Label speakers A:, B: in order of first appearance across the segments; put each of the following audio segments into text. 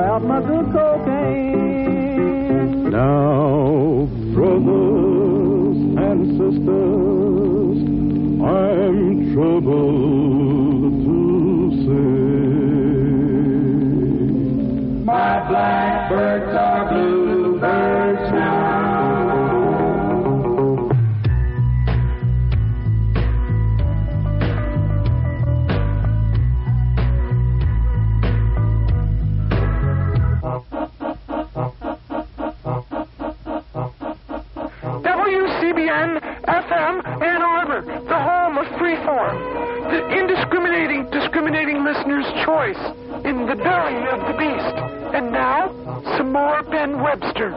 A: about my good cocaine.
B: Now, brothers and sisters, I'm troubled to say.
C: My blackbirds
D: Ann Arbor, the home of freeform, the indiscriminating, discriminating listener's choice in the belly of the beast. And now, some more Ben Webster.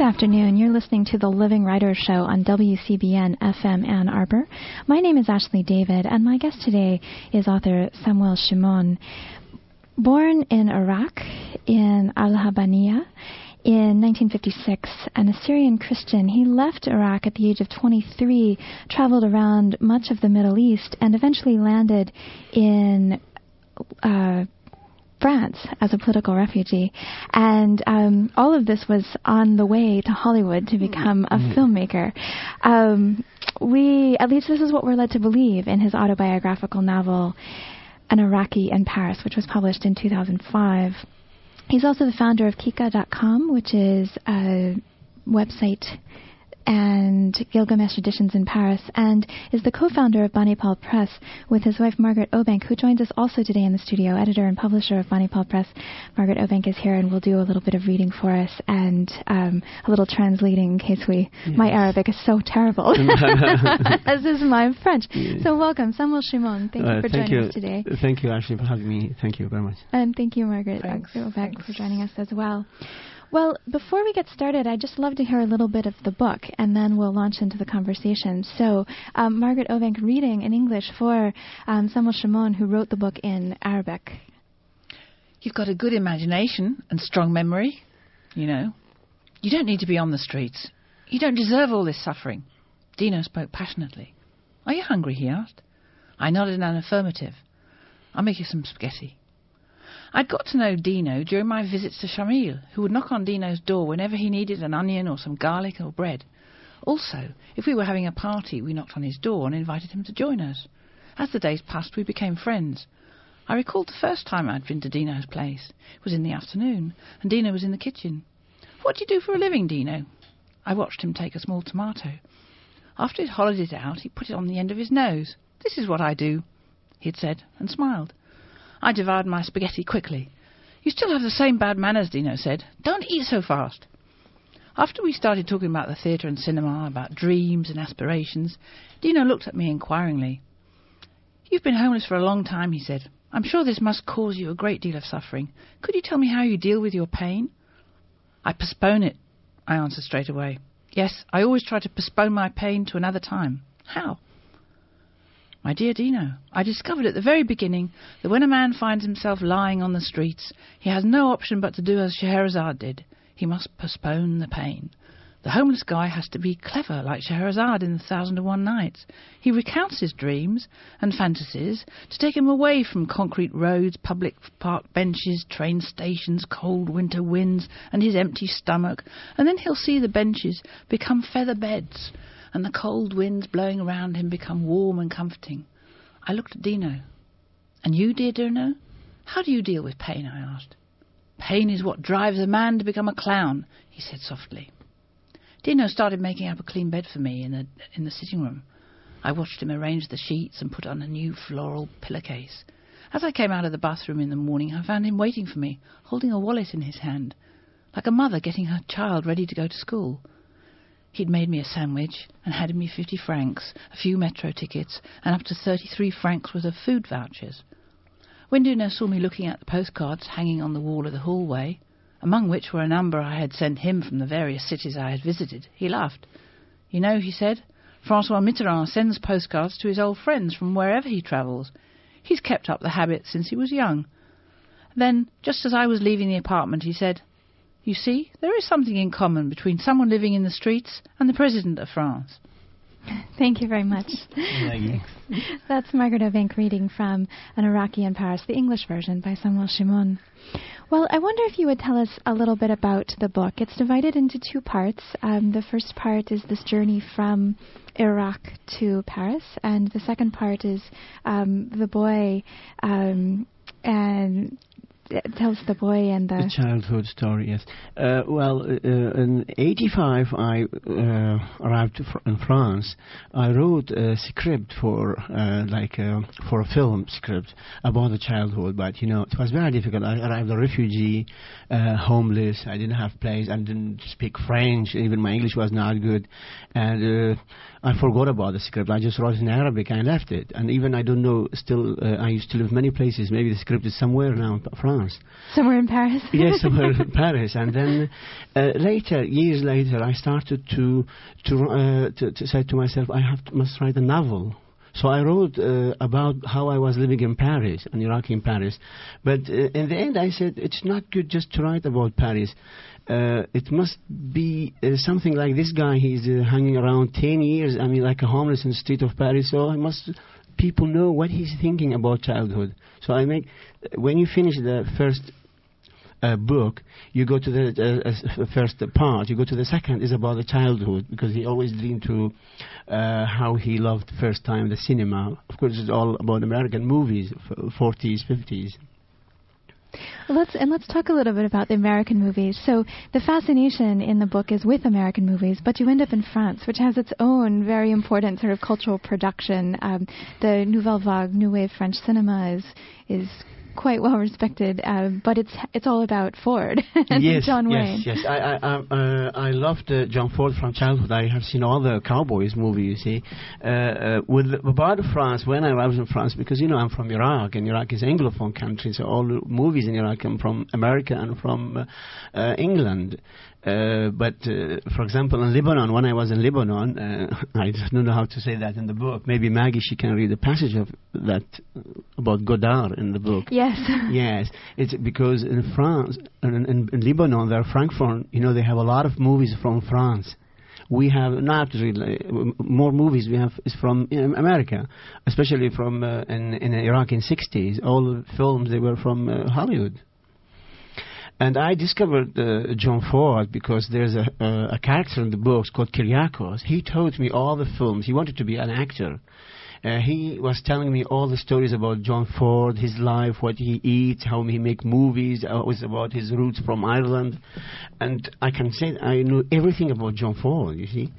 E: Good afternoon. You're listening to the Living Writers Show on WCBN FM Ann Arbor. My name is Ashley David, and my guest today is author Samuel Shimon. Born in Iraq, in Al Habaniya, in 1956, an Assyrian Christian, he left Iraq at the age of 23, traveled around much of the Middle East, and eventually landed in uh, France as a political refugee. And um, all of this was on the way to Hollywood to become a filmmaker. Um, we, at least this is what we're led to believe in his autobiographical novel, An Iraqi in Paris, which was published in 2005. He's also the founder of Kika.com, which is a website and Gilgamesh Editions in Paris, and is the co-founder of Banipal Press with his wife Margaret Obank, who joins us also today in the studio, editor and publisher of Banipal Press. Margaret Obank is here and will do a little bit of reading for us and um, a little translating in case we my Arabic is so terrible, as is my French. So welcome, Samuel Shimon. Thank you
F: Uh,
E: for
F: thank
E: joining
F: you.
E: us today.
F: Thank you, Ashley, for having me. Thank you very much.
E: And thank you, Margaret
G: Thanks,
E: Obank,
G: thanks.
E: for joining us as well. Well, before we get started, I'd just love to hear a little bit of the book, and then we'll launch into the conversation. So, um, Margaret Obank reading in English for um, Samuel Shimon, who wrote the book in Arabic.
G: You've got a good imagination and strong memory, you know. You don't need to be on the streets. You don't deserve all this suffering. Dino spoke passionately. Are you hungry? he asked. I nodded an affirmative. I'll make you some spaghetti. I'd got to know Dino during my visits to Shamil, who would knock on Dino's door whenever he needed an onion or some garlic or bread. Also, if we were having a party, we knocked on his door and invited him to join us. As the days passed, we became friends. I recalled the first time I'd been to Dino's place. It was in the afternoon, and Dino was in the kitchen. What do you do for a living, Dino? I watched him take a small tomato. After he'd hollowed it out, he put it on the end of his nose. This is what I do, he had said, and smiled. I devoured my spaghetti quickly. You still have the same bad manners, Dino said. Don't eat so fast. After we started talking about the theatre and cinema, about dreams and aspirations, Dino looked at me inquiringly. You've been homeless for a long time, he said. I'm sure this must cause you a great deal of suffering. Could you tell me how you deal with your pain? I postpone it, I answered straight away. Yes, I always try to postpone my pain to another time. How? My dear Dino, I discovered at the very beginning that when a man finds himself lying on the streets, he has no option but to do as Scheherazade did. He must postpone the pain. The homeless guy has to be clever, like Scheherazade in The Thousand and One Nights. He recounts his dreams and fantasies to take him away from concrete roads, public park benches, train stations, cold winter winds, and his empty stomach, and then he'll see the benches become feather beds, and the cold winds blowing around him become warm and comforting. I looked at Dino. And you, dear Dino? How do you deal with pain? I asked. Pain is what drives a man to become a clown, he said softly. Dino started making up a clean bed for me in the in the sitting room. I watched him arrange the sheets and put on a new floral pillowcase. As I came out of the bathroom in the morning, I found him waiting for me, holding a wallet in his hand, like a mother getting her child ready to go to school. He'd made me a sandwich and handed me 50 francs, a few metro tickets, and up to 33 francs worth of food vouchers. When Dino saw me looking at the postcards hanging on the wall of the hallway, among which were a number I had sent him from the various cities I had visited, he laughed. You know, he said, Francois Mitterrand sends postcards to his old friends from wherever he travels. He's kept up the habit since he was young. Then, just as I was leaving the apartment, he said, You see, there is something in common between someone living in the streets and the President of France.
E: Thank you very much. That's Margaret Obank reading from An Iraqi in Paris, the English version by Samuel Shimon. Well, I wonder if you would tell us a little bit about the book. It's divided into two parts. Um, the first part is this journey from Iraq to Paris, and the second part is um, the boy um, and it tells the boy and the,
F: the childhood story. Yes. Uh, well, uh, in '85, I uh, arrived fr- in France. I wrote a script for uh, like uh, for a film script about the childhood, but you know it was very difficult. I arrived a refugee, uh, homeless. I didn't have place. I didn't speak French. Even my English was not good, and I forgot about the script. I just wrote in Arabic and I left it. And even I don't know. Still, I used to live many places. Maybe the script is somewhere now in France.
E: Somewhere in Paris?
F: yes, somewhere in Paris. And then uh, later, years later, I started to to, uh, to, to say to myself, I have to, must write a novel. So I wrote uh, about how I was living in Paris, an Iraqi in Paris. But uh, in the end, I said it's not good just to write about Paris. Uh, it must be uh, something like this guy. He's uh, hanging around 10 years, I mean, like a homeless in the street of Paris. So I must people know what he's thinking about childhood. So I make when you finish the first uh, book, you go to the uh, uh, first part. You go to the second is about the childhood because he always dreamed to uh, how he loved first time the cinema. Of course, it's all about American movies, 40s, 50s.
E: Let's and let's talk a little bit about the American movies. So the fascination in the book is with American movies, but you end up in France, which has its own very important sort of cultural production. Um, the Nouvelle Vague, New Wave French cinema is is quite well respected, uh, but it's it's all about Ford and
F: yes,
E: John Wayne.
F: Yes, yes. I I I, uh, I loved uh, John Ford from childhood. I have seen all the cowboys movies. You see, uh, uh, with about France when I was in France, because you know I'm from Iraq, and Iraq is Anglophone country, so all the movies in Iraq come from America and from uh, England. Uh, but uh, for example, in Lebanon, when I was in Lebanon, uh, I don't know how to say that in the book. Maybe Maggie she can read the passage of that about Godard in the book.
E: Yes.
F: yes, it's because in France, in, in, in Lebanon, there are Frankfurt, you know, they have a lot of movies from France we have not really more movies we have is from America, especially from uh, in, in Iraq in 60s. All the films they were from uh, Hollywood. And I discovered uh, John Ford because there's a, uh, a character in the books called Kyriakos. He told me all the films. He wanted to be an actor. Uh, he was telling me all the stories about John Ford, his life, what he eats, how he make movies, uh, was about his roots from Ireland, and I can say I knew everything about John Ford. You see,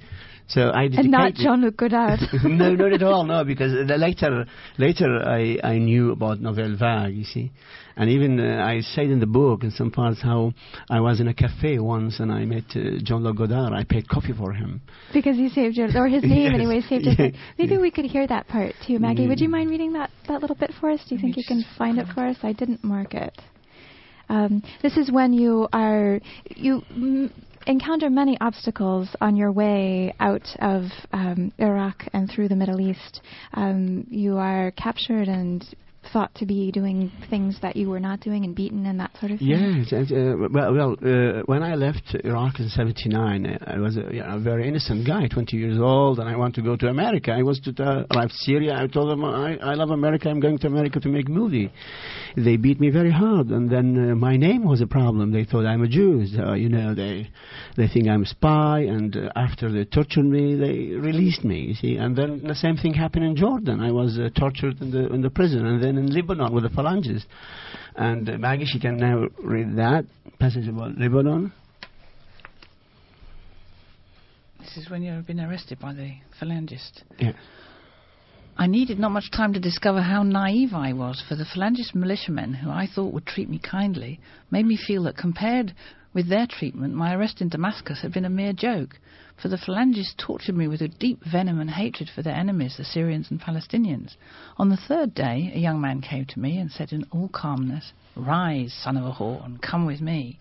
F: so I
E: and not Jean-Luc Godard.
F: no, not at all. No, because later, later I, I knew about Nouvelle Vague. You see, and even uh, I said in the book in some parts how I was in a cafe once and I met uh, Jean-Luc Godard. I paid coffee for him
E: because he saved your or his name yes. anyway saved his. name. Maybe we could hear that part too, Maggie. Would you mind reading that that little bit for us? Do you think you can find it for us? I didn't mark it. Um, this is when you are you. M- encounter many obstacles on your way out of um, Iraq and through the Middle East. Um, you are captured and thought to be doing things that you were not doing and beaten and that sort of thing?
F: Yes. Uh, well, well uh, when I left Iraq in 79, I was a, you know, a, very innocent guy, 20 years old, and I want to go to America. I was to uh, arrive Syria. I told them, I, I love America. I'm going to America to make movie. They beat me very hard, and then uh, my name was a problem. They thought I'm a Jew. So, you know, they they think I'm a spy, and uh, after they tortured me, they released me. You see, and then the same thing happened in Jordan. I was uh, tortured in the in the prison, and then in Lebanon with the phalangists. And uh, Maggie, she can now read that passage about Lebanon.
G: This is when you've been arrested by the phalangists.
F: Yeah.
G: I needed not much time to discover how naive I was, for the Phalangist militiamen, who I thought would treat me kindly, made me feel that compared with their treatment, my arrest in Damascus had been a mere joke. For the Phalangists tortured me with a deep venom and hatred for their enemies, the Syrians and Palestinians. On the third day, a young man came to me and said in all calmness, Rise, son of a whore, and come with me.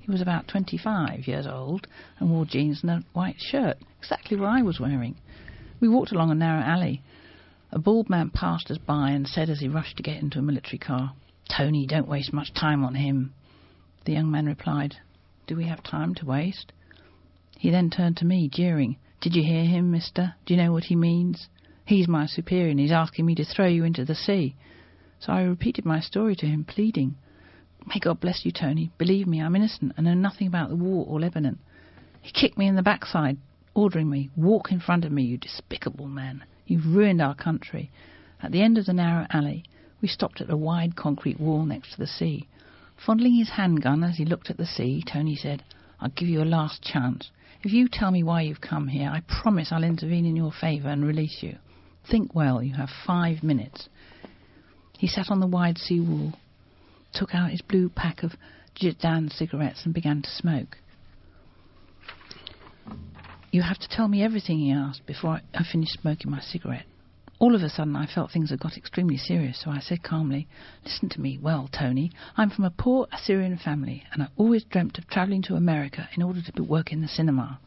G: He was about 25 years old and wore jeans and a white shirt, exactly what I was wearing. We walked along a narrow alley. A bald man passed us by and said as he rushed to get into a military car, Tony, don't waste much time on him. The young man replied, Do we have time to waste? He then turned to me, jeering, Did you hear him, mister? Do you know what he means? He's my superior and he's asking me to throw you into the sea. So I repeated my story to him, pleading. May God bless you, Tony. Believe me, I'm innocent and know nothing about the war or Lebanon. He kicked me in the backside, ordering me, Walk in front of me, you despicable man. You've ruined our country. At the end of the narrow alley, we stopped at a wide concrete wall next to the sea. Fondling his handgun as he looked at the sea, Tony said, I'll give you a last chance. If you tell me why you've come here, I promise I'll intervene in your favour and release you. Think well, you have five minutes. He sat on the wide sea wall, took out his blue pack of Gitanes cigarettes and began to smoke. You have to tell me everything, he asked, before I finish smoking my cigarette. All of a sudden, I felt things had got extremely serious, so I said calmly, Listen to me well, Tony. I'm from a poor Assyrian family, and I always dreamt of travelling to America in order to work in the cinema.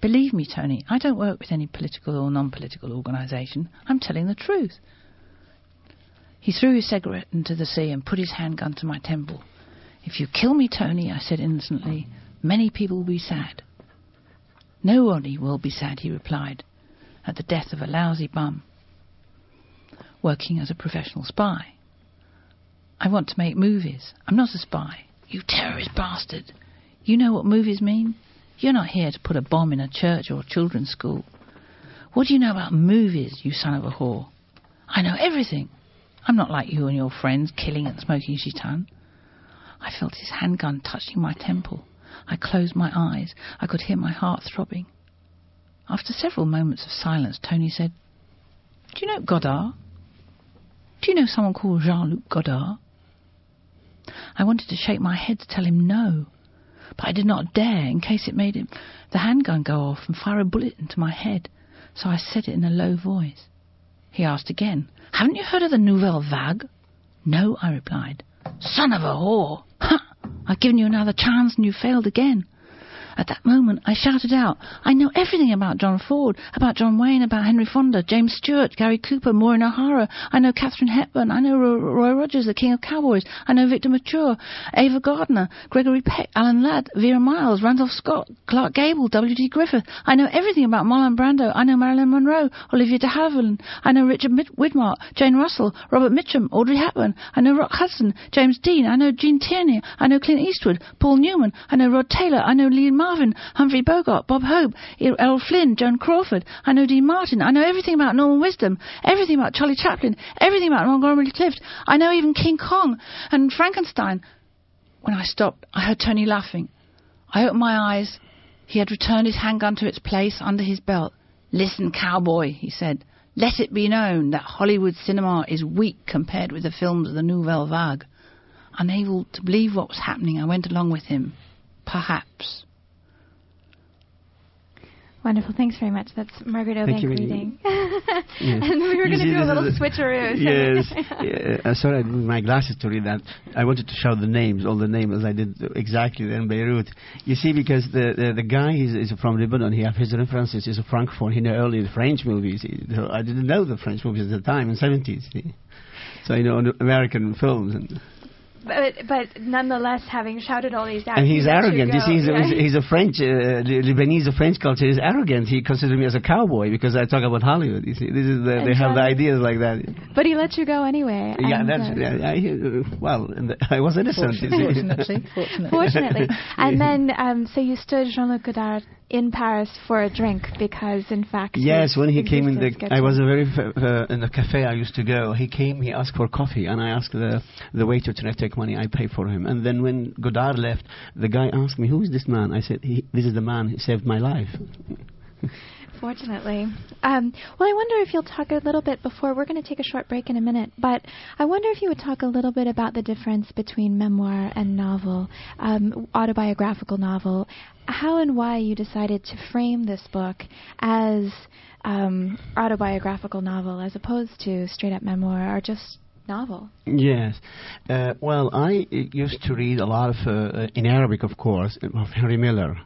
G: Believe me, Tony, I don't work with any political or non political organisation. I'm telling the truth. He threw his cigarette into the sea and put his handgun to my temple. If you kill me, Tony, I said innocently, many people will be sad. Nobody will be sad, he replied, at the death of a lousy bum working as a professional spy. I want to make movies. I'm not a spy. You terrorist bastard. You know what movies mean? You're not here to put a bomb in a church or a children's school. What do you know about movies, you son of a whore? I know everything. I'm not like you and your friends killing and smoking Gitanes. I felt his handgun touching my temple. I closed my eyes. I could hear my heart throbbing. After several moments of silence, Tony said, Do you know Godard? Do you know someone called Jean Luc Godard? I wanted to shake my head to tell him no, but I did not dare in case it made him, the handgun go off and fire a bullet into my head, so I said it in a low voice. He asked again, Haven't you heard of the Nouvelle Vague? No, I replied. Son of a whore! Ha! I've given you another chance and you failed again. At that moment, I shouted out, I know everything about John Ford, about John Wayne, about Henry Fonda, James Stewart, Gary Cooper, Maureen O'Hara. I know Katharine Hepburn. I know Roy Rogers, the King of Cowboys. I know Victor Mature, Ava Gardner, Gregory Peck, Alan Ladd, Vera Miles, Randolph Scott, Clark Gable, W.D. Griffith. I know everything about Marlon Brando. I know Marilyn Monroe, Olivia de Havilland. I know Richard Mid- Widmark, Jane Russell, Robert Mitchum, Audrey Hepburn. I know Rock Hudson, James Dean. I know Gene Tierney. I know Clint Eastwood, Paul Newman. I know Rod Taylor. I know Lee Marvin, Humphrey Bogart, Bob Hope, Errol Flynn, Joan Crawford. I know Dean Martin. I know everything about Norman Wisdom, everything about Charlie Chaplin, everything about Montgomery Clift. I know even King Kong and Frankenstein. When I stopped, I heard Tony laughing. I opened my eyes. He had returned his handgun to its place under his belt. Listen, cowboy, he said. Let it be known that Hollywood cinema is weak compared with the films of the Nouvelle Vague. Unable to believe what was happening, I went along with him. Perhaps.
E: Wonderful. Thanks very much. That's Margaret Obank
F: you,
E: reading.
F: yes.
E: and we were going to do a little switcheroo.
F: Yes. yeah, uh, sorry, I didn't my glasses to read that. I wanted to shout the names, all the names, as I did exactly in Beirut. You see, because the the, the guy is, is from Lebanon. He has his references. He's a Francophone. He know early the French movies. I didn't know the French movies at the time in the 70s. So you know American films and
E: but, but nonetheless, having shouted all these out,
F: and he's arrogant.
E: You,
F: You, see, he's,
E: go,
F: he's, he's a French, uh, Lebanese, a French culture. He's arrogant. He considers me as a cowboy because I talk about Hollywood. You see, this is the, they have the ideas like that.
E: But he let you go anyway.
F: Yeah,
E: and,
F: that's
E: uh,
F: yeah, I, uh, well. and the- I was innocent. you see.
G: Fortunately, fortunately.
E: Fortunately. and then, um, so you stood Jean-Luc Godard in Paris for a drink because, in fact,
F: Yes, when he came in the, I was a very uh, in the cafe I used to go. He came, he asked for coffee, and I asked the the waiter to not take money. I pay for him. And then when Godard left, the guy asked me, "Who is this man?" I said, he, "This is the man who saved my life."
E: unfortunately. Um, well, I wonder if you'll talk a little bit before we're going to take a short break in a minute, but I wonder if you would talk a little bit about the difference between memoir and novel, um, autobiographical novel, how and why you decided to frame this book as um, autobiographical novel as opposed to straight up memoir or just novel.
F: Yes. Uh, well, I uh, used to read a lot of, uh, in Arabic, of course, of Henry Miller.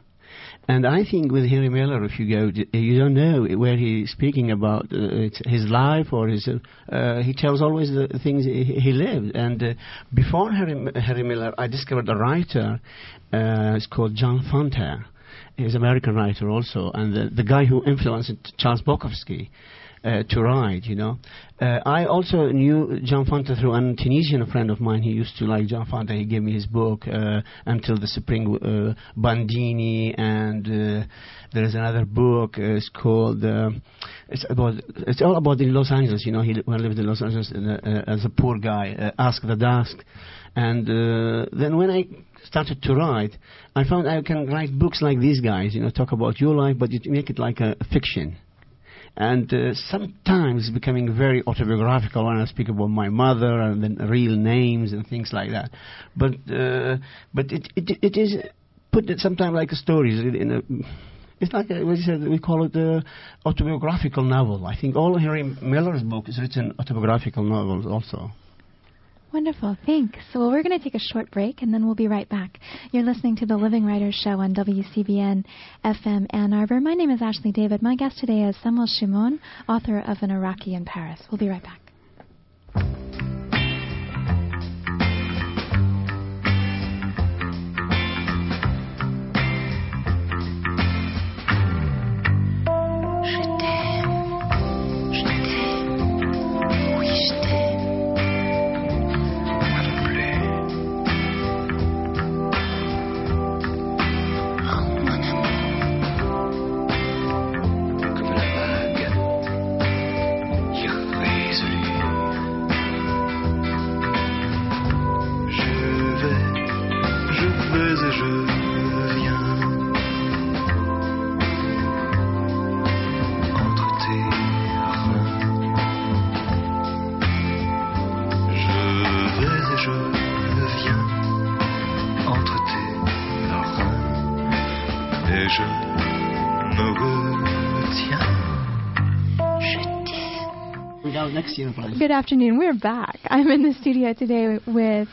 F: And I think with Henry Miller, if you go, you don't know where he's speaking about uh, his life or his. Uh, he tells always the things he, he lived. And uh, before Harry, Harry Miller, I discovered a writer. Uh, it's called John Fante. He's an American writer also, and the, the guy who influenced Charles Bukowski uh, to write, you know. Uh, I also knew John Fante through a Tunisian friend of mine. He used to like John Fante. He gave me his book, uh, Until the Spring, uh, Bandini, and uh, there is another book. Uh, it's called, it's about, it's all about in Los Angeles, you know. He lived in Los Angeles as a poor guy, Ask the Dust. And then when I started to write, I found I can write books like these guys, you know, talk about your life, but you make it like a fiction and uh, sometimes becoming very autobiographical when I speak about my mother and then real names and things like that. But uh, but it, it it is put sometimes like a stories in a. It's like a, we, said, we call it the autobiographical novel. I think all Henry Miller's book is written autobiographical novels also.
E: Wonderful. Thanks. Well, we're going to take a short break and then we'll be right back. You're listening to the Living Writers Show on WCBN FM Ann Arbor. My name is Ashley David. My guest today is Samuel Shimon, author of An Iraqi in Paris. We'll be right back. Good afternoon. We're back. I'm in the studio today with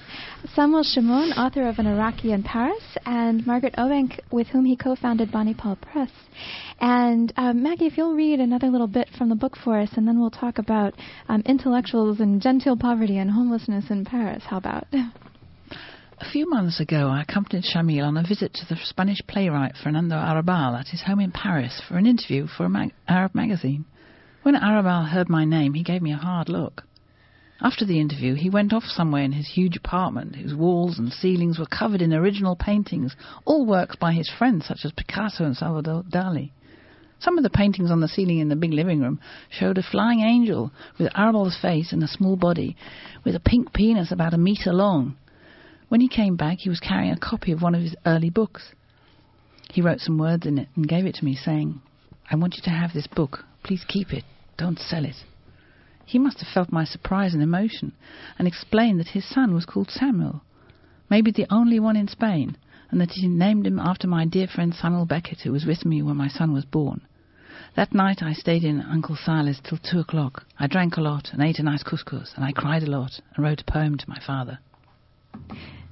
E: Samuel Shimon, author of An Iraqi in Paris, and Margaret Obank, with whom he co-founded Banipal Press. And um, Maggie, if you'll read another little bit from the book for us, and then we'll talk about um, intellectuals and genteel poverty and homelessness in Paris. How about?
G: A few months ago, I accompanied Shamil on a visit to the Spanish playwright Fernando Arrabal at his home in Paris for an interview for an mag- Arab magazine. When Arrabal heard my name, he gave me a hard look. After the interview, he went off somewhere in his huge apartment, whose walls and ceilings were covered in original paintings, all works by his friends such as Picasso and Salvador Dali. Some of the paintings on the ceiling in the big living room showed a flying angel with Arrabal's face and a small body, with a pink penis about a metre long. When he came back, he was carrying a copy of one of his early books. He wrote some words in it and gave it to me, saying, I want you to have this book. Please keep it. Don't sell it. He must have felt my surprise and emotion, and explained that his son was called Samuel, maybe the only one in Spain, and that he named him after my dear friend Samuel Beckett, who was with me when my son was born. That night I stayed in Uncle Silas till two o'clock. I drank a lot and ate a nice couscous, and I cried a lot and wrote a poem to my father.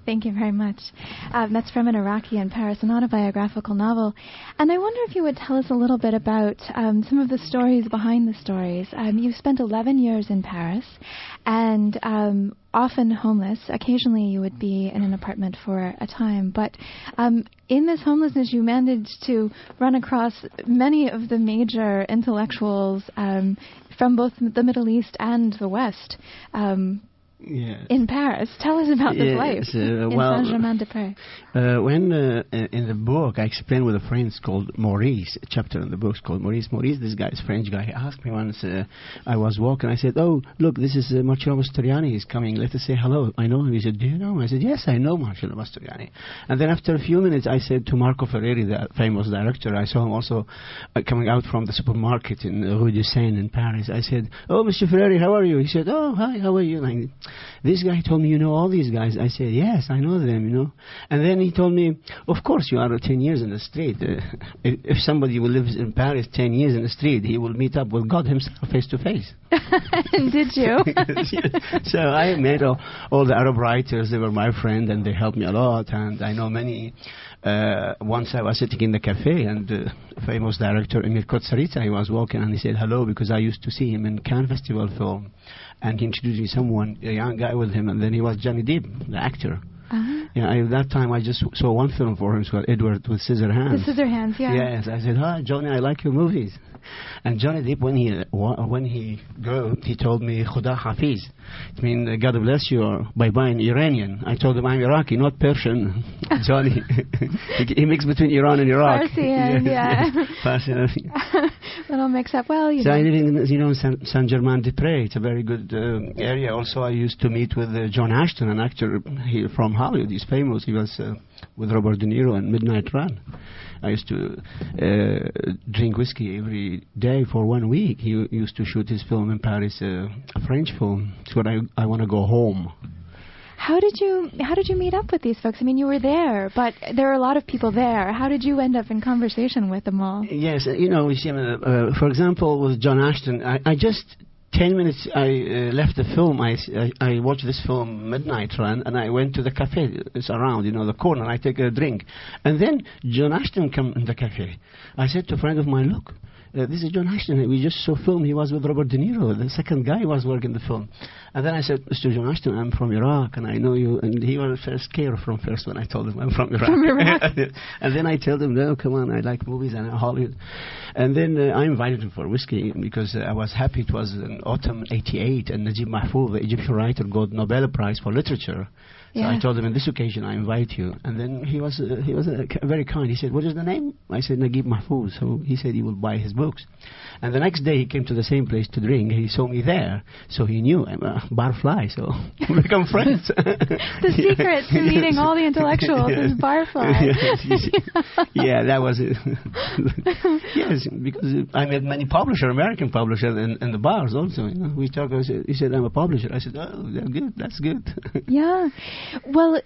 E: Thank you very much. Um, that's from An Iraqi in Paris, an autobiographical novel. And I wonder if you would tell us a little bit about um, some of the stories behind the stories. Um, you've spent 11 years in Paris and um, often homeless. Occasionally you would be in an apartment for a time. But um, in this homelessness, you managed to run across many of the major intellectuals um, from both the Middle East and the West
F: Yes.
E: in Paris. Tell us about this
F: Yes,
E: life
F: uh,
E: in
F: well,
E: Saint-Germain-des-Prés.
F: Uh, when uh, uh, in the book I explain with a friend it's called Maurice, a chapter in the book called Maurice. Maurice, this guy is French guy. He asked me once. Uh, I was walking. I said, "Oh, look, this is uh, Marcello Mastroianni. He's coming. Let us say hello." I know him. He said, "Do you know him?" I said, "Yes, I know Marcello Mastroianni." And then after a few minutes, I said to Marco Ferreri, the famous director, I saw him also uh, coming out from the supermarket in Rue de Seine in Paris. I said, "Oh, Mr. Ferreri, how are you?" He said, "Oh, hi, how are you?" Like, this guy told me, "You know all these guys." I said, "Yes, I know them." You know. And then he told me, "Of course, you are 10 years in the street. Uh, if, if somebody who lives in Paris 10 years in the street, he will meet up with God Himself face to face."
E: Did you?
F: so I met all, all the Arab writers. They were my friend, and they helped me a lot. And I know many. Uh, once I was sitting in the cafe, and uh, famous director Emir Kusturica, he was walking, and he said hello because I used to see him in Cannes Festival film, and he introduced me someone, a young guy with him, and then he was Johnny Depp, the actor.
E: Uh-huh.
F: Yeah, I, at that time I just saw one film for him, it's called Edward with Scissor
E: The
F: Hands.
E: scissor hands, yeah.
F: Yes, I said, "Hi, Johnny, I like your movies." And Johnny Depp, when he when he go, he told me, "Khuda Hafiz," it means uh, God bless you, or bye bye in Iranian. I told him I'm Iraqi, not Persian. Johnny, he, he mixed between Iran and Iraq.
E: Farsi and, yeah.
F: Farsi.
E: Little mix up. Well, you
F: So
E: know.
F: I live in, you know, San, Saint Germain des Prés. It's a very good uh, area. Also, I used to meet with uh, John Ashton, an actor here from Hollywood. He's famous. He was uh, with Robert De Niro in Midnight Run. I used to uh, drink whiskey every day for one week. He used to shoot his film in Paris, uh, a French film. It's what I I want to go home.
E: How did you how did you meet up with these folks? I mean, you were there, but there are a lot of people there. How did you end up in conversation with them all?
F: Yes, you know, uh, uh, for example, with John Ashton, I, I just ten minutes I uh, left the film. I, I, I, watched this film Midnight Run, and I went to the cafe. It's around, you know, the corner. I take a drink, and then John Ashton come in the cafe. I said to a friend of mine, look. Uh, this is John Ashton. We just saw film. He was with Robert De Niro. The second guy was working the film. And then I said, Mr. John Ashton, I'm from Iraq, and I know you. And he was first scared from first when I told him I'm from Iraq.
E: From Iraq.
F: and then I told him, no, come on, I like movies and Hollywood. And then uh, I invited him for whiskey because uh, I was happy it was in autumn 88 and Najib Mahfouz, the Egyptian writer, got Nobel Prize for Literature. So I told him, on this occasion, I invite you. And then he was uh, he was uh, very kind. He said, what is the name? I said, Najib Mahfouz. So he said he will buy his books. And the next day he came to the same place to drink. He saw me there. So he knew a barfly. So we become friends.
E: The secret to meeting all the intellectuals is barfly.
F: Yes, yeah, that was it. yes, because I met many publishers, American publishers, and, in the bars also. You know, we talk. I said, he said, "I'm a publisher." I said, "Oh, that's good. That's good."
E: Yeah. Well,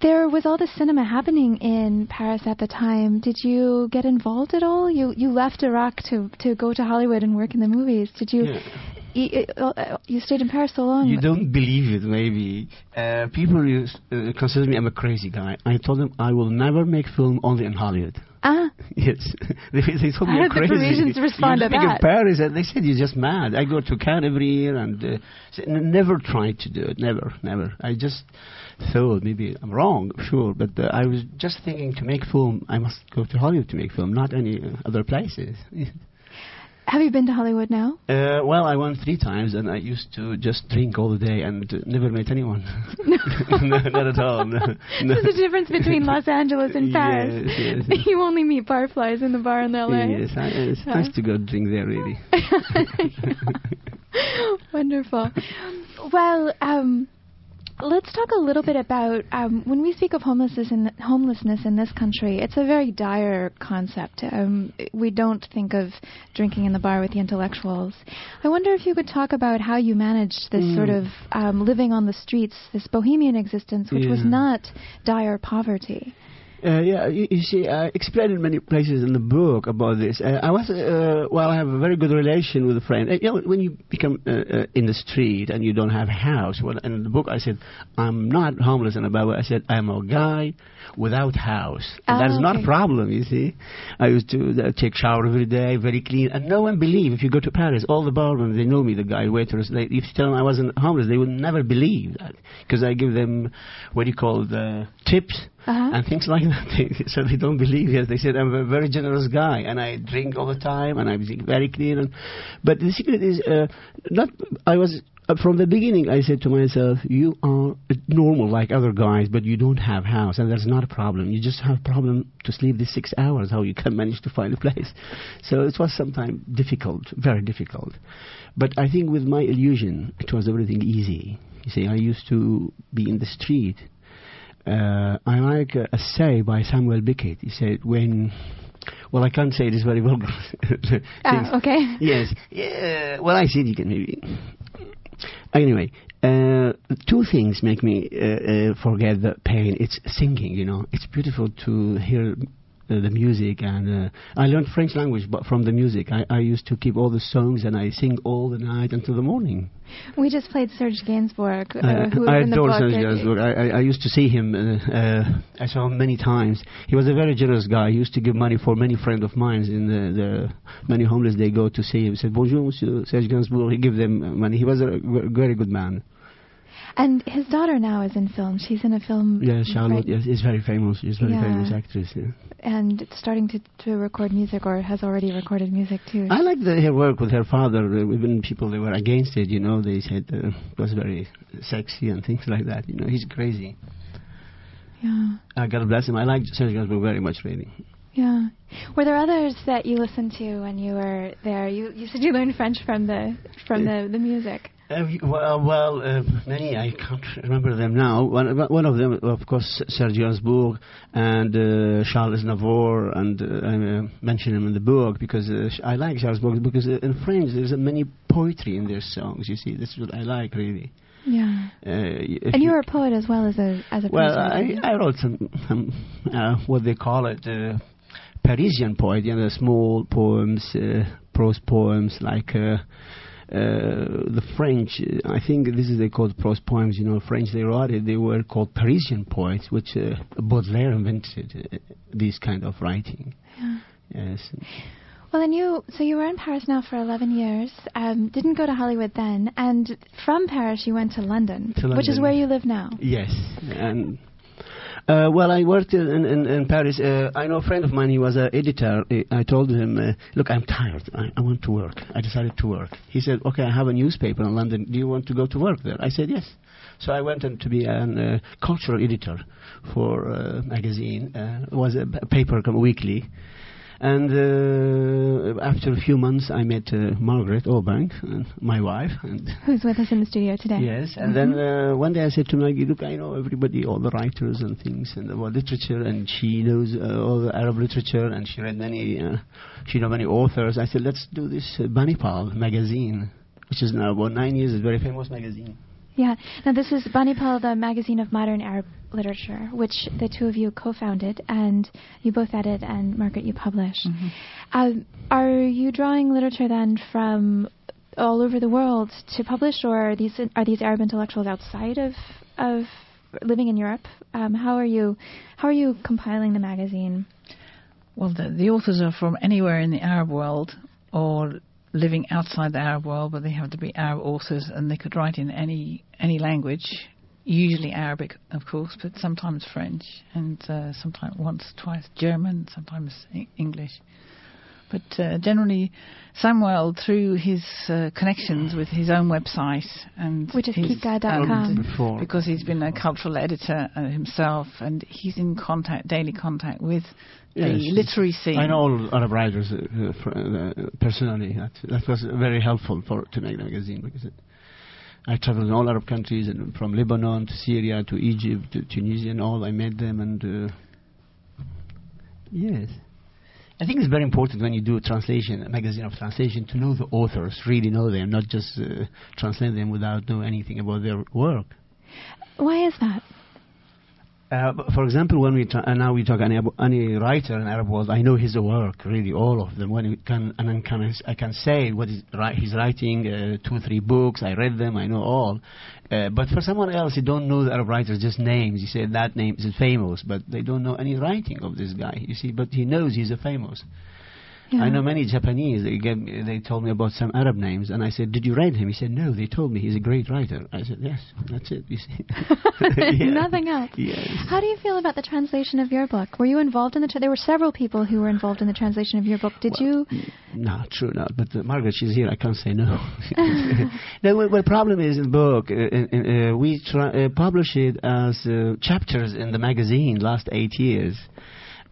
E: there was all this cinema happening in Paris at the time. Did you get involved at all? You you left Iraq to to go to Hollywood and work in the movies. Did you?
F: Yeah.
E: You, uh, you stayed in Paris so long.
F: You don't believe it, maybe. Uh, people uh, consider me I'm a crazy guy. I told them I will never make film only in Hollywood.
E: Ah,
F: Yes, they, they told me
E: How
F: I'm
E: did the
F: crazy.
E: Parisians respond
F: you
E: to that?
F: in Paris, and they said you're just mad. I go to Cannes every year, and uh, never tried to do it. Never, never. I just thought maybe I'm wrong, sure, but uh, I was just thinking to make film, I must go to Hollywood to make film, not any uh, other places.
E: have you been to Hollywood now?
F: Uh, well, I went three times, and I used to just drink all the day and uh, never met anyone. no, not at all. No, no.
E: There's a difference between Los Angeles and Paris.
F: Yes, yes.
E: you only meet barflies in the bar in LA.
F: Yes, I, it's
E: Yeah.
F: nice to go drink there, really.
E: Wonderful. Well, um, let's talk a little bit about um, when we speak of homelessness in homelessness in this country. It's a very dire concept. Um, we don't think of drinking in the bar with the intellectuals. I wonder if you could talk about how you managed this
F: Mm.
E: sort of um, living on the streets, this bohemian existence, which was not dire poverty.
F: Uh, yeah, you, you see, I explained in many places in the book about this. Uh, I was, uh, well, I have a very good relation with a friend. Uh, you know, when you become uh, uh, in the street and you don't have a house, well, in the book I said, I'm not homeless in Abawa. I said, I'm a guy without house. And
E: Ah,
F: that's not a problem, you see. I used to uh, take shower every day, very clean. And no one believe if you go to Paris, all the barmen, they know me, the guy, waiters. They, if you tell them I wasn't homeless, they would never believe that. Because I give them, what do you call the tips
E: Uh-huh.
F: and things like that. They, so they don't believe it. They said I'm a very generous guy, and I drink all the time, and I'm very clean. And, but the secret is uh, not. I was uh, from the beginning. I said to myself, "You are normal like other guys, but you don't have house, and that's not a problem. You just have problem to sleep these six hours. How you can manage to find a place." So it was sometimes difficult, very difficult. But I think with my illusion, it was everything easy. You see, I used to be in the street. Uh, I like a, a say by Samuel Beckett. He said, when, well, I can't say it is very well.
E: Ah, okay.
F: Yes. Yeah. Well, I said you can maybe. Anyway, uh, two things make me uh, uh, forget the pain. It's singing, you know. It's beautiful to hear uh, the music, and uh, I learned French language, but from the music. I, I used to keep all the songs, and I sing all the night until the morning.
E: We just played Serge Gainsbourg, uh,
F: Uh, I adore. Serge Gainsbourg. I, I, I used to see him. Uh, uh, I saw him many times. He was a very generous guy. He used to give money for many friends of mine. In the, the many homeless, they go to see him. He said, "Bonjour, Monsieur Serge Gainsbourg." He give them money. He was a very good man.
E: And his daughter now is in film. She's in a film.
F: Yeah, Charlotte.
E: right,
F: Yes, is very famous. She's very
E: Yeah.
F: famous actress. Yeah.
E: And starting to, to record music, or has already recorded music too.
F: I like the, her work with her father. Uh, even people that were against it, you know, they said uh, it was very sexy and things like that. You know, he's crazy.
E: yeah.
F: Uh, God bless him. I like Serge Gainsbourg very much, really.
E: Yeah. Were there others that you listened to when you were there? You you said you learned French from the from the, the music.
F: Uh, well, well uh, many I can't remember them now. One, one of them, of course, Serge Gainsbourg and uh, Charles Aznavour, and uh, I uh, mention him in the book because uh, I like Charles Aznavour because uh, in French there's uh, many poetry in their songs. You see, this is what I like really.
E: Yeah.
F: Uh,
E: And you were a poet as well as a as a
F: well. I, I wrote some, some uh, what they call it, uh, Parisian poetry, you know, small poems, uh, prose poems, like uh, uh, the French. uh, I think this is they called prose poems. You know, French they wrote it. They were called Parisian poets, which uh, Baudelaire invented uh, this kind of writing.
E: Yeah.
F: Yes.
E: Well, and you, so you were in Paris now for 11 years. Um, didn't go to Hollywood then, and from Paris you went to London,
F: To
E: which is
F: London.
E: where you live now.
F: Yes, and uh, well, I worked in in, in Paris. Uh, I know a friend of mine. He was an editor. I told him, uh, "Look, I'm tired. I, I want to work." I decided to work. He said, "Okay, I have a newspaper in London. Do you want to go to work there?" I said, "Yes." So I went in to be a uh, cultural editor for a magazine. Uh, it was a paper weekly. And uh, after a few months, I met uh, Margaret Obank, and my wife, and
E: Who's with us in the studio today?
F: Yes, and then uh, one day I said to Maggie, "Look, I know everybody, all the writers and things, and about literature, and she knows uh, all the Arab literature, and she read many, uh, she know many authors." I said, "Let's do this uh, Banipal magazine, which is now about nine years, a very famous magazine."
E: Yeah. Now this is Banipal, the magazine of modern Arab literature, which the two of you co-founded, and you both edit, and Margaret, you publish.
G: Mm-hmm.
E: Um, are you drawing literature then from all over the world to publish, or are these are these Arab intellectuals outside of of living in Europe? Um, how are you how are you compiling the magazine?
G: Well, the, the authors are from anywhere in the Arab world or living outside the Arab world, but they have to be Arab authors, and they could write in any any language, usually Arabic, of course, but sometimes French, and uh, sometimes once, twice German, sometimes e- English. But uh, generally, Samuel, through his uh, connections with his own website and
E: Which is
G: his-
E: kika.com.
F: Before.
G: because he's been a cultural editor uh, himself, and he's in contact, daily contact with the
F: Yes.
G: literary scene.
F: I know all Arab writers uh, uh, uh, personally. That, that was very helpful for to make the magazine because it, I traveled in all Arab countries, and from Lebanon to Syria to Egypt to Tunisia and all. I met them, and uh, yes, I think it's very important when you do a translation, a magazine of translation, to know the authors, really know them, not just uh, translate them without knowing anything about their work.
E: Why is that?
F: Uh, for example, when we tra- now we talk any any writer in Arab world, I know his work really, all of them. When can and then can I can say what is ri- he's writing, uh, two three books. I read them, I know all. Uh, but for someone else, you don't know the Arab writers, just names. You say that name is famous, but they don't know any writing of this guy. You see, but he knows he's a famous.
E: Yeah.
F: I know many Japanese. They gave, they told me about some Arab names, and I said, "Did you write him?" He said, "No." They told me he's a great writer. I said, "Yes, that's it." You see, Yeah.
E: Nothing else.
F: Yes.
E: How do you feel about the translation of your book? Were you involved in the? Tra- there were several people who were involved in the translation of your book. Did you?
F: No, true, no. But uh, Margaret, she's here. I can't say no. no, well, well, problem is in the book, uh, uh, uh, we try, uh, publish it as uh, chapters in the magazine last eight years,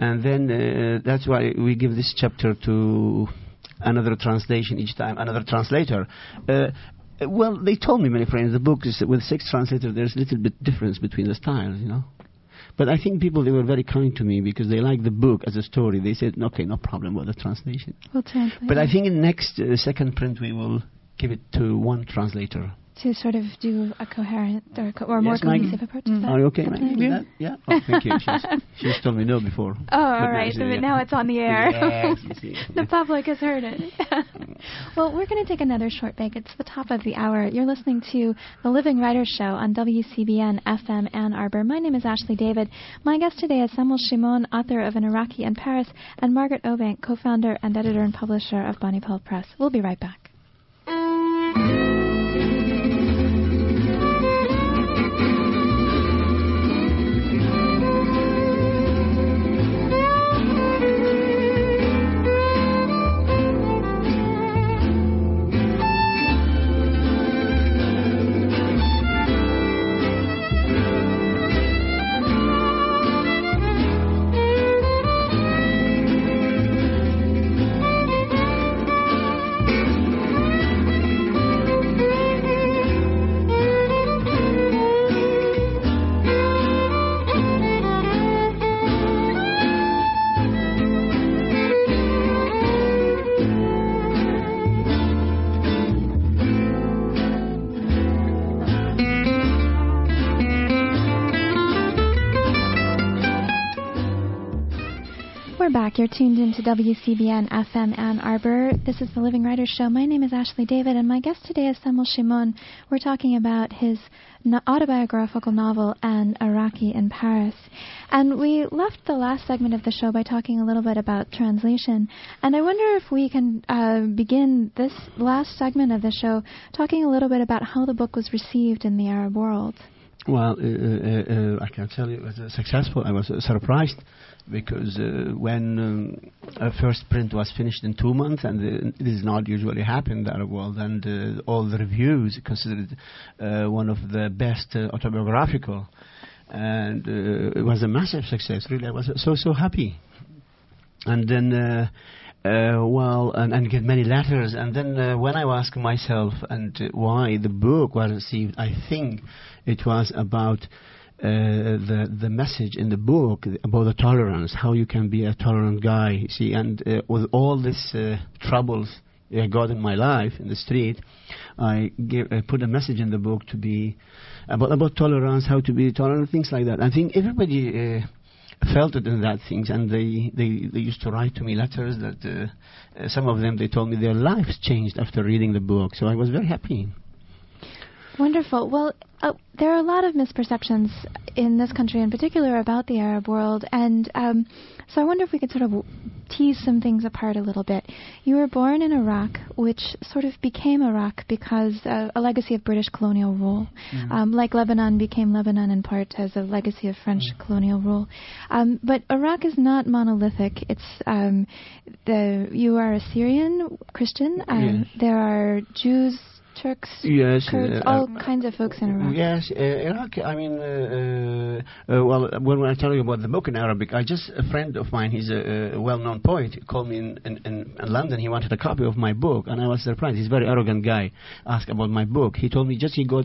F: and then uh, that's why we give this chapter to another translation each time, another translator. Uh, well, they told me, many friends, the book is with six translators. There's a little bit difference between the styles, you know. But I think people they were very kind to me because they liked the book as a story. They said, "Okay, no problem with the translation."
E: We'll translate.
F: But I think in next uh, second print we will give it to one translator.
E: To sort of do a coherent or, co- or more
F: Maggie?
E: cohesive approach. Is mm. that
F: Are you okay,
E: something
F: Maggie?
E: like
F: with that? Yeah. Oh, thank you. She's, she's told me no before.
E: Oh, all
F: But now
E: right.
F: she-
E: now it's on the air.
F: Yes,
E: the public has heard it. well, we're going to take another short break. It's the top of the hour. You're listening to the Living Writers Show on WCBN FM Ann Arbor. My name is Ashley David. My guest today is Samuel Shimon, author of An Iraqi in Paris, and Margaret Obank, co-founder and editor and publisher of Banipal Press. We'll be right back. You're WCBN FM Ann Arbor. This is the Living Writers Show. My name is Ashley David, and my guest today is Samuel Shimon. We're talking about his autobiographical novel, An Iraqi in Paris. And we left the last segment of the show by talking a little bit about translation. And I wonder if we can uh, begin this last segment of the show talking a little bit about how the book was received in the Arab world.
F: Well, uh, uh, uh, I can tell you it was uh, successful. I was uh, surprised because uh, when um, a first print was finished in two months, and uh, it does not usually happen in the world, and uh, all the reviews considered uh, one of the best uh, autobiographical, and uh, it was a massive success. Really, I was so so happy. And then. Uh, uh, well, and, and get many letters. And then uh, when I asked myself and uh, why the book was received, I think it was about uh, the the message in the book about the tolerance, how you can be a tolerant guy. you See, and uh, with all these uh, troubles I got in my life in the street, I give, uh, put a message in the book to be about about tolerance, how to be tolerant, things like that. I think everybody. Uh, felt it in that things and they, they, they used to write to me letters that uh, uh, some of them they told me their lives changed after reading the book so I was very happy
E: Wonderful. Well, uh, there are a lot of misperceptions in this country in particular about the Arab world, and um, so I wonder if we could sort of w- tease some things apart a little bit. You were born in Iraq, which sort of became Iraq because uh, a legacy of British colonial rule, um, like Lebanon became Lebanon in part as a legacy of French colonial rule. Um, but Iraq is not monolithic. It's um, the you are a Syrian Christian. Um,
F: Yes.
E: There are Jews. Turks,
F: Yes,
E: Kurds,
F: uh,
E: all
F: uh,
E: kinds of folks in Iraq.
F: Yes, uh, Iraq. I mean, uh, uh, uh, well, when I tell you about the book in Arabic, I just a friend of mine. He's a, a well-known poet. Called me in, in, in London. He wanted a copy of my book, and I was surprised. He's a very arrogant guy. Asked about my book. He told me just he got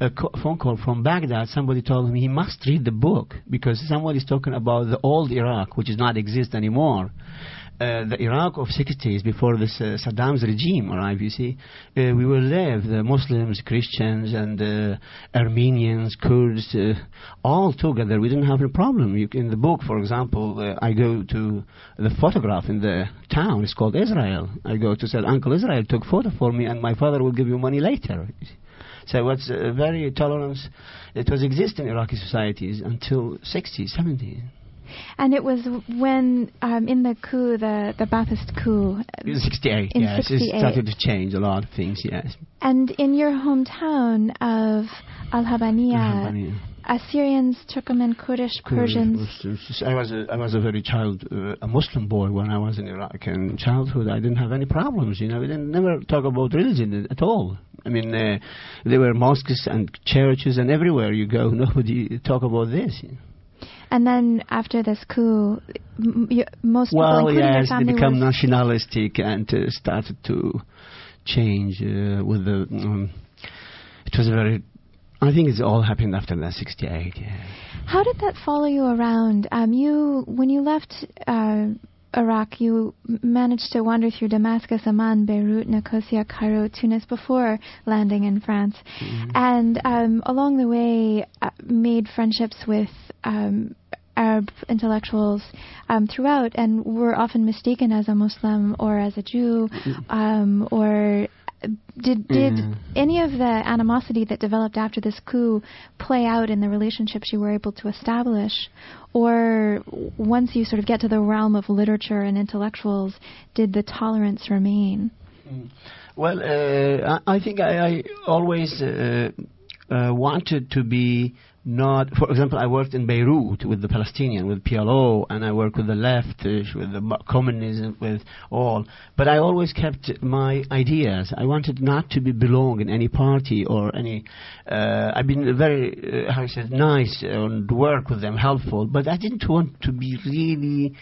F: a phone call from Baghdad. Somebody told him he must read the book because somebody's talking about the old Iraq, which does not exist anymore. Uh, the Iraq of 60s before this uh, Saddam's regime arrived, you see, uh, we were there, the Muslims, Christians, and uh, Armenians, Kurds, uh, all together. We didn't have a problem. You, in the book, for example, I go to the photograph in the town. It's called Israel. I go to say, Uncle Israel took photo for me, and my father will give you money later. So it's uh, very tolerance. It was existing in Iraqi societies until 60s, 70s.
E: And it was when um, in the coup, the the Ba'athist coup,
F: In 68,
E: In
F: yes.
E: 68.
F: It started to change a lot of things, yes.
E: and in your hometown of Al Habaniya, Assyrians, Turkmen, Kurdish, Persians.
F: I was a, I was a very child, uh, a Muslim boy when I was in Iraq. In childhood, I didn't have any problems. You know, we didn't never talk about religion at all. I mean, uh, there were mosques and churches, and everywhere you go, nobody talk about this.
E: And then after this coup, m- most people,
F: Well,
E: including your
F: yes, they become nationalistic and uh, started to change uh, with the. Um, it was a very. I think it's all happened after that 68. Yeah.
E: How did that follow you around? Um, you, when you left uh, Iraq, you managed to wander through Damascus, Amman, Beirut, Nicosia, Cairo, Tunis before landing in France, and um, along the way uh, made friendships with. Um, Arab intellectuals um, throughout, and were often mistaken as a Muslim or as a Jew, um, or did did
F: Yeah.
E: any of the animosity that developed after this coup play out in the relationships you were able to establish, or once you sort of get to the realm of literature and intellectuals, did the tolerance remain?
F: Well, uh, I, I think I, I always uh, uh, wanted to be not. For example, I worked in Beirut with the Palestinian, with PLO, and I worked with the left, with the communism, with all. But I always kept my ideas. I wanted not to be belong in any party or any. Uh, I've been very, uh, how you say, nice and work with them, helpful. But I didn't want to be really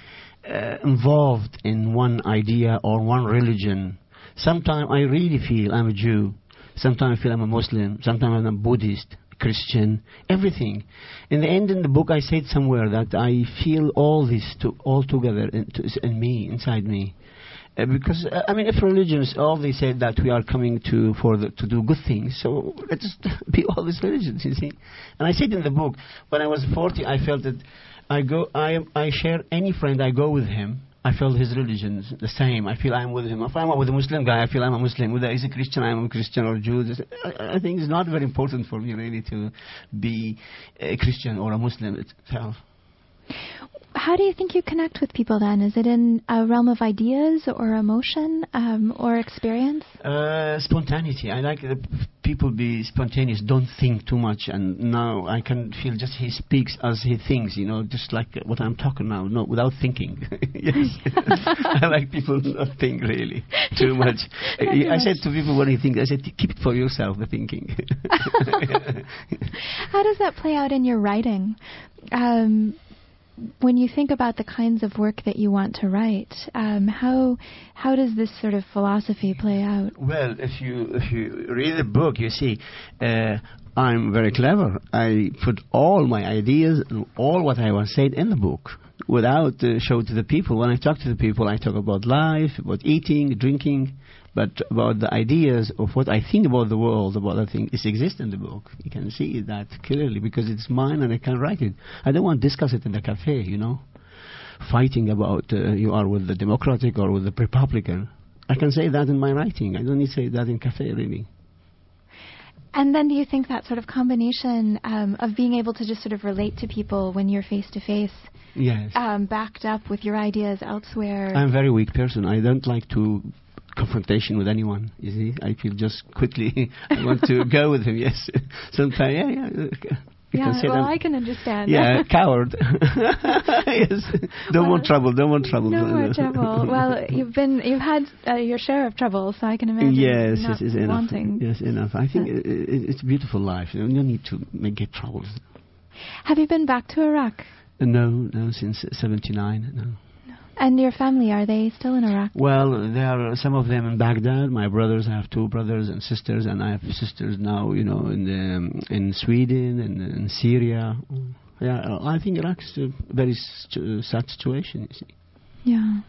F: uh, involved in one idea or one religion. Sometimes I really feel I'm a Jew. Sometimes I feel I'm a Muslim. Sometimes I'm a Buddhist, Christian, everything. In the end, in the book, I said somewhere that I feel all this to, all together in, to, in me, inside me. Uh, because uh, I mean, if religions all they said that we are coming to for the, to do good things, so let's be all these religions, you see. And I said in the book, when I was 40, I felt that I go, I I share any friend I go with him. I feel his religion is the same. I feel I'm with him. If I'm with a Muslim guy, I feel I'm a Muslim. Whether he's a Christian, I'm a Christian or Jew. I, I think it's not very important for me really to be a Christian or a Muslim itself.
E: How do you think you connect with people then? Is it in a realm of ideas or emotion um, or experience?
F: Uh, spontaneity. I like the people be spontaneous. Don't think too much. And now I can feel just he speaks as he thinks. You know, just like what I'm talking now. No, without thinking. yes, I like people not think really too much.
E: Not
F: I,
E: too
F: I said to people when they think, I said, keep it for yourself. The thinking.
E: How does that play out in your writing? Um, when you think about the kinds of work that you want to write, um, how how does this sort of philosophy play out?
F: Well, if you if you read the book, you see, uh, I'm very clever. I put all my ideas and all what I was said in the book without uh, show to the people. When I talk to the people, I talk about life, about eating, drinking, but about the ideas of what I think about the world, about the thing, it exists in the book. You can see that clearly because it's mine and I can write it. I don't want to discuss it in the cafe, you know fighting about uh, you are with the Democratic or with the Republican. I can say that in my writing. I don't need to say that in cafe, really.
E: And then do you think that sort of combination um, of being able to just sort of relate to people when you're face to face,
F: Yes.
E: um, backed up with your ideas elsewhere?
F: I'm a very weak person. I don't like to confrontation with anyone. You see, I feel just quickly I want to go with him. Yes, sometimes yeah, yeah. You
E: yeah, well, I can understand.
F: yeah, coward. yes, don't
E: Well,
F: want trouble. Don't want trouble.
E: No more trouble. Well, you've been you've had uh, your share of trouble, so I can imagine.
F: Yes, yes, it's enough.
E: wanting.
F: Yes, enough. I think it, it, it's a beautiful life. You don't need to make, get troubles.
E: Have you been back to Iraq?
F: No, no, since '79. No.
E: And your family are they still in Iraq?
F: Well, there are some of them in Baghdad. My brothers, I have two brothers and sisters, and I have sisters now, you know, in the, in Sweden and in Syria. Yeah, I think Iraq's a very st- sad situation. You see.
E: Yeah.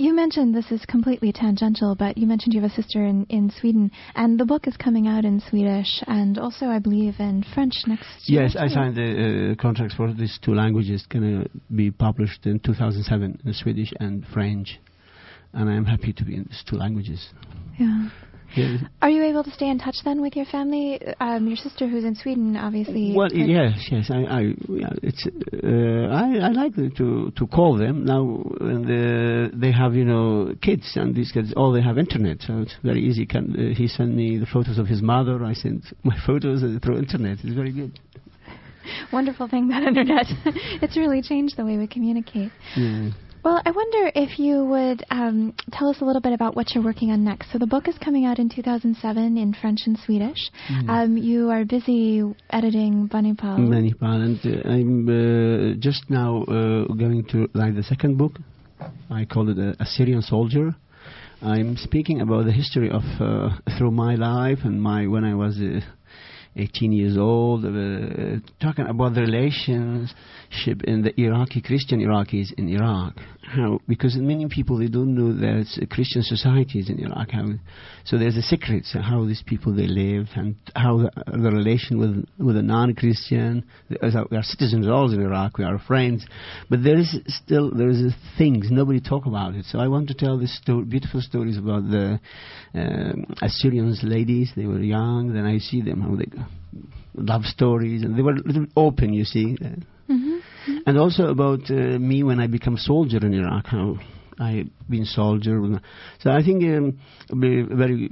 E: You mentioned this is completely tangential, but you mentioned you have a sister in, in Sweden, and the book is coming out in Swedish and also, I believe, in French next year.
F: Yes, I signed the uh, contracts for these two languages. Going to be published in 2007 in Swedish and French, and I am happy to be in these two languages.
E: Yeah. Are you able to stay in touch then with your family? Um, your sister, who's in Sweden, obviously.
F: Well, yes, yes. I, I, it's. Uh, I, I like to to call them now. And uh, they have, you know, kids, and these kids all they have internet, so it's very easy. Can uh, he send me the photos of his mother? I send my photos uh, through internet. It's very good.
E: Wonderful thing, that internet. it's really changed the way we communicate.
F: Yeah.
E: Well, I wonder if you would um, tell us a little bit about what you're working on next. So the book is coming out in 2007 in French and Swedish. Um, you are busy editing Banipal.
F: Many and uh, I'm uh, just now uh, going to write the second book. I call it a, a Syrian soldier. I'm speaking about the history of uh, through my life and my when I was uh, 18 years old, uh, talking about the relationship in the Iraqi Christian Iraqis in Iraq. How because many people they don't know there's Christian societies in Iraq. How so there's a secret so how these people they live and how the, the relation with with a non-Christian. We are citizens all in Iraq. We are friends, but there is still there is things nobody talk about it. So I want to tell this beautiful stories about the um, Assyrians ladies. They were young. Then I see them how they love stories, and they were a little open. You see. Uh,
E: hmm
F: and also about uh, me when I become soldier in Iraq, how I been soldier. So I think um, very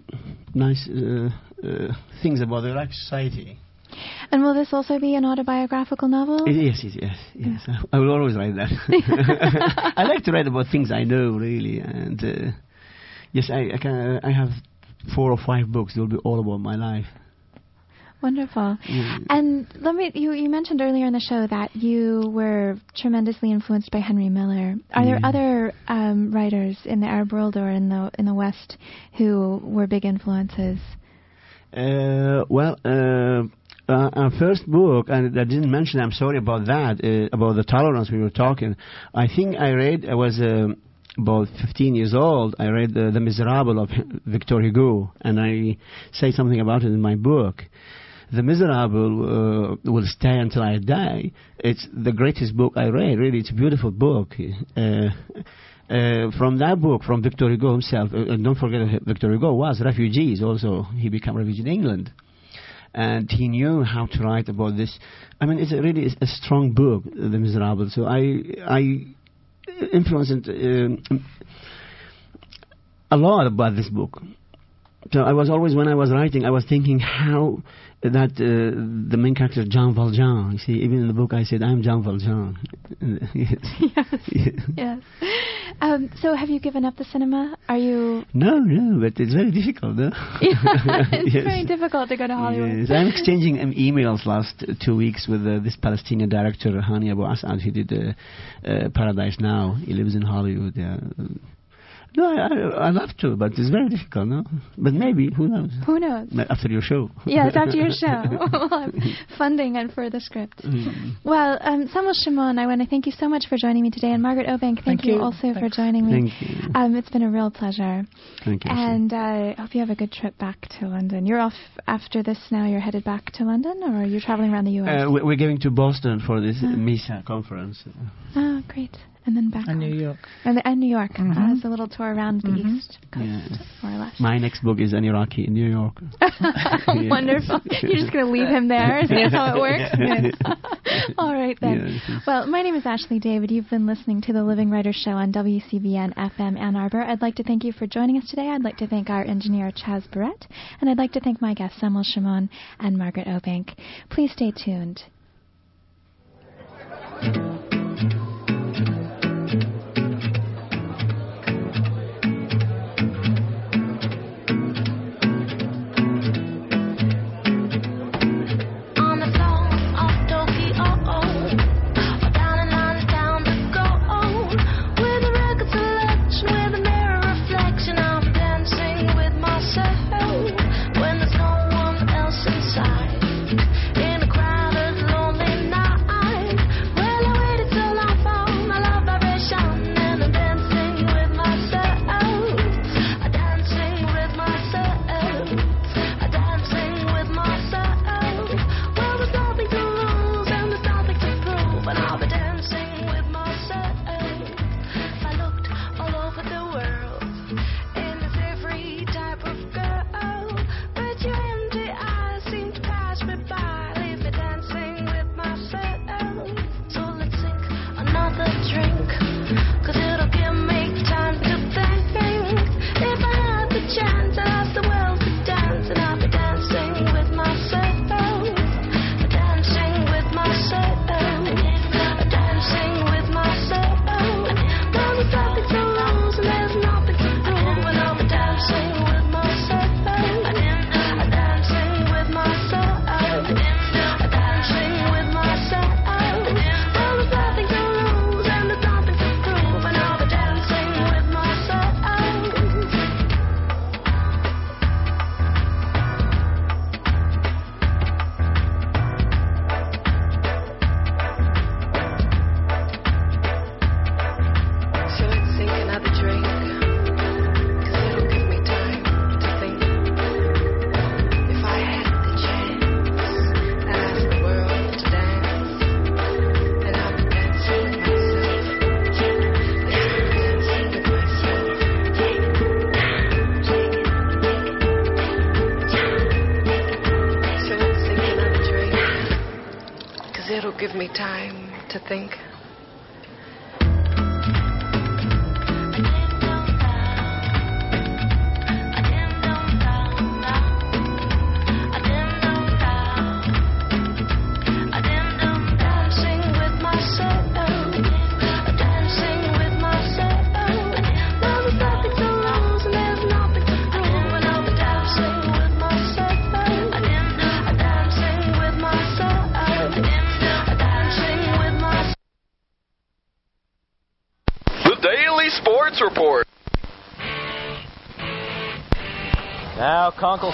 F: nice uh, uh, things about the Iraqi society.
E: And will this also be an autobiographical novel?
F: Yes, yes, yes, yes. I will always write that. I like to write about things I know really, and uh, yes, I, I can. I have four or five books. They will be all about my life.
E: Wonderful.
F: Yeah.
E: And let me, you, you mentioned earlier in the show that you were tremendously influenced by Henry Miller. Are there other um, writers in the Arab world or in the in the West who were big influences?
F: Uh, well, uh, uh, our first book, and I didn't mention. I'm sorry about that. Uh, about the tolerance we were talking. I think I read. I was um about 15 years old. I read uh, The Miserable of Victor Hugo, and I say something about it in my book. The Miserable uh, will stay until I die. It's the greatest book I read. Really, it's a beautiful book. Uh, uh, from that book, from Victor Hugo himself, uh, and don't forget Victor Hugo was refugees also. He became refugee in England. And he knew how to write about this. I mean, it's a really a strong book, The Miserable. So I, I influenced um, a lot about this book. So I was always, when I was writing, I was thinking how that uh, the main character Jean Valjean. You see, even in the book, I said I'm Jean Valjean. yes.
E: yes. yes. Um, so, have you given up the cinema? Are you?
F: No, no, but it's very difficult, no?
E: it's
F: Yes.
E: very difficult to go to Hollywood.
F: Yes, I'm exchanging um, emails last uh, two weeks with uh, this Palestinian director, Hani Abu Asad. He did uh, uh, Paradise Now. He lives in Hollywood. Yeah. No, I, I, I love to, but it's very difficult, no? But maybe, who knows?
E: Who knows?
F: After your show.
E: yes, after your show, we'll funding and for the script.
F: Mm.
E: Well, um, Samuel Shimon, I want to thank you so much for joining me today, and Margaret Obank, thank,
G: Thank
E: you,
G: you.
E: also for joining me.
F: Thank you.
E: Um, it's been a real pleasure,
F: Thank you.
E: and uh, I hope you have a good trip back to London. You're off after this now. You're headed back to London, or are you traveling around the U.S.?
F: uh, we- we're going to Boston for this
E: Ah.
F: MESA conference.
E: oh, great! And then back
G: And New. York.
E: and, and New York.
G: Mhm.
E: Uh, it's a little tour around the
G: Mhm.
E: East Coast,
F: Yeah.
E: more or less.
F: My next book is an Iraqi in New York.
E: Wonderful. You're just going to leave him there? Is that how it works? All right, then.
F: Yes.
E: Well, my name is Ashley David. You've been listening to the Living Writers Show on WCBN FM Ann Arbor. I'd like to thank you for joining us today. I'd like to thank our engineer, Chaz Barrett, and I'd like to thank my guests, Samuel Shimon and Margaret Obank. Please stay tuned.
H: Think.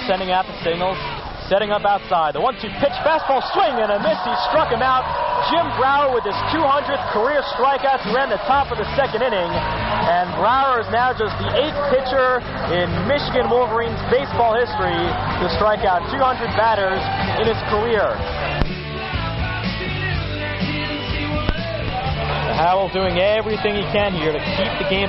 I: Sending out the signals, setting up outside. The one-two pitch, fastball swing and a miss. He struck him out. Jim Brower with his 200th career strikeout to end the top of the second inning. And Brower is now just the eighth pitcher in Michigan Wolverines baseball history to strike out 200 batters in his career. Howell doing everything he can here to keep the game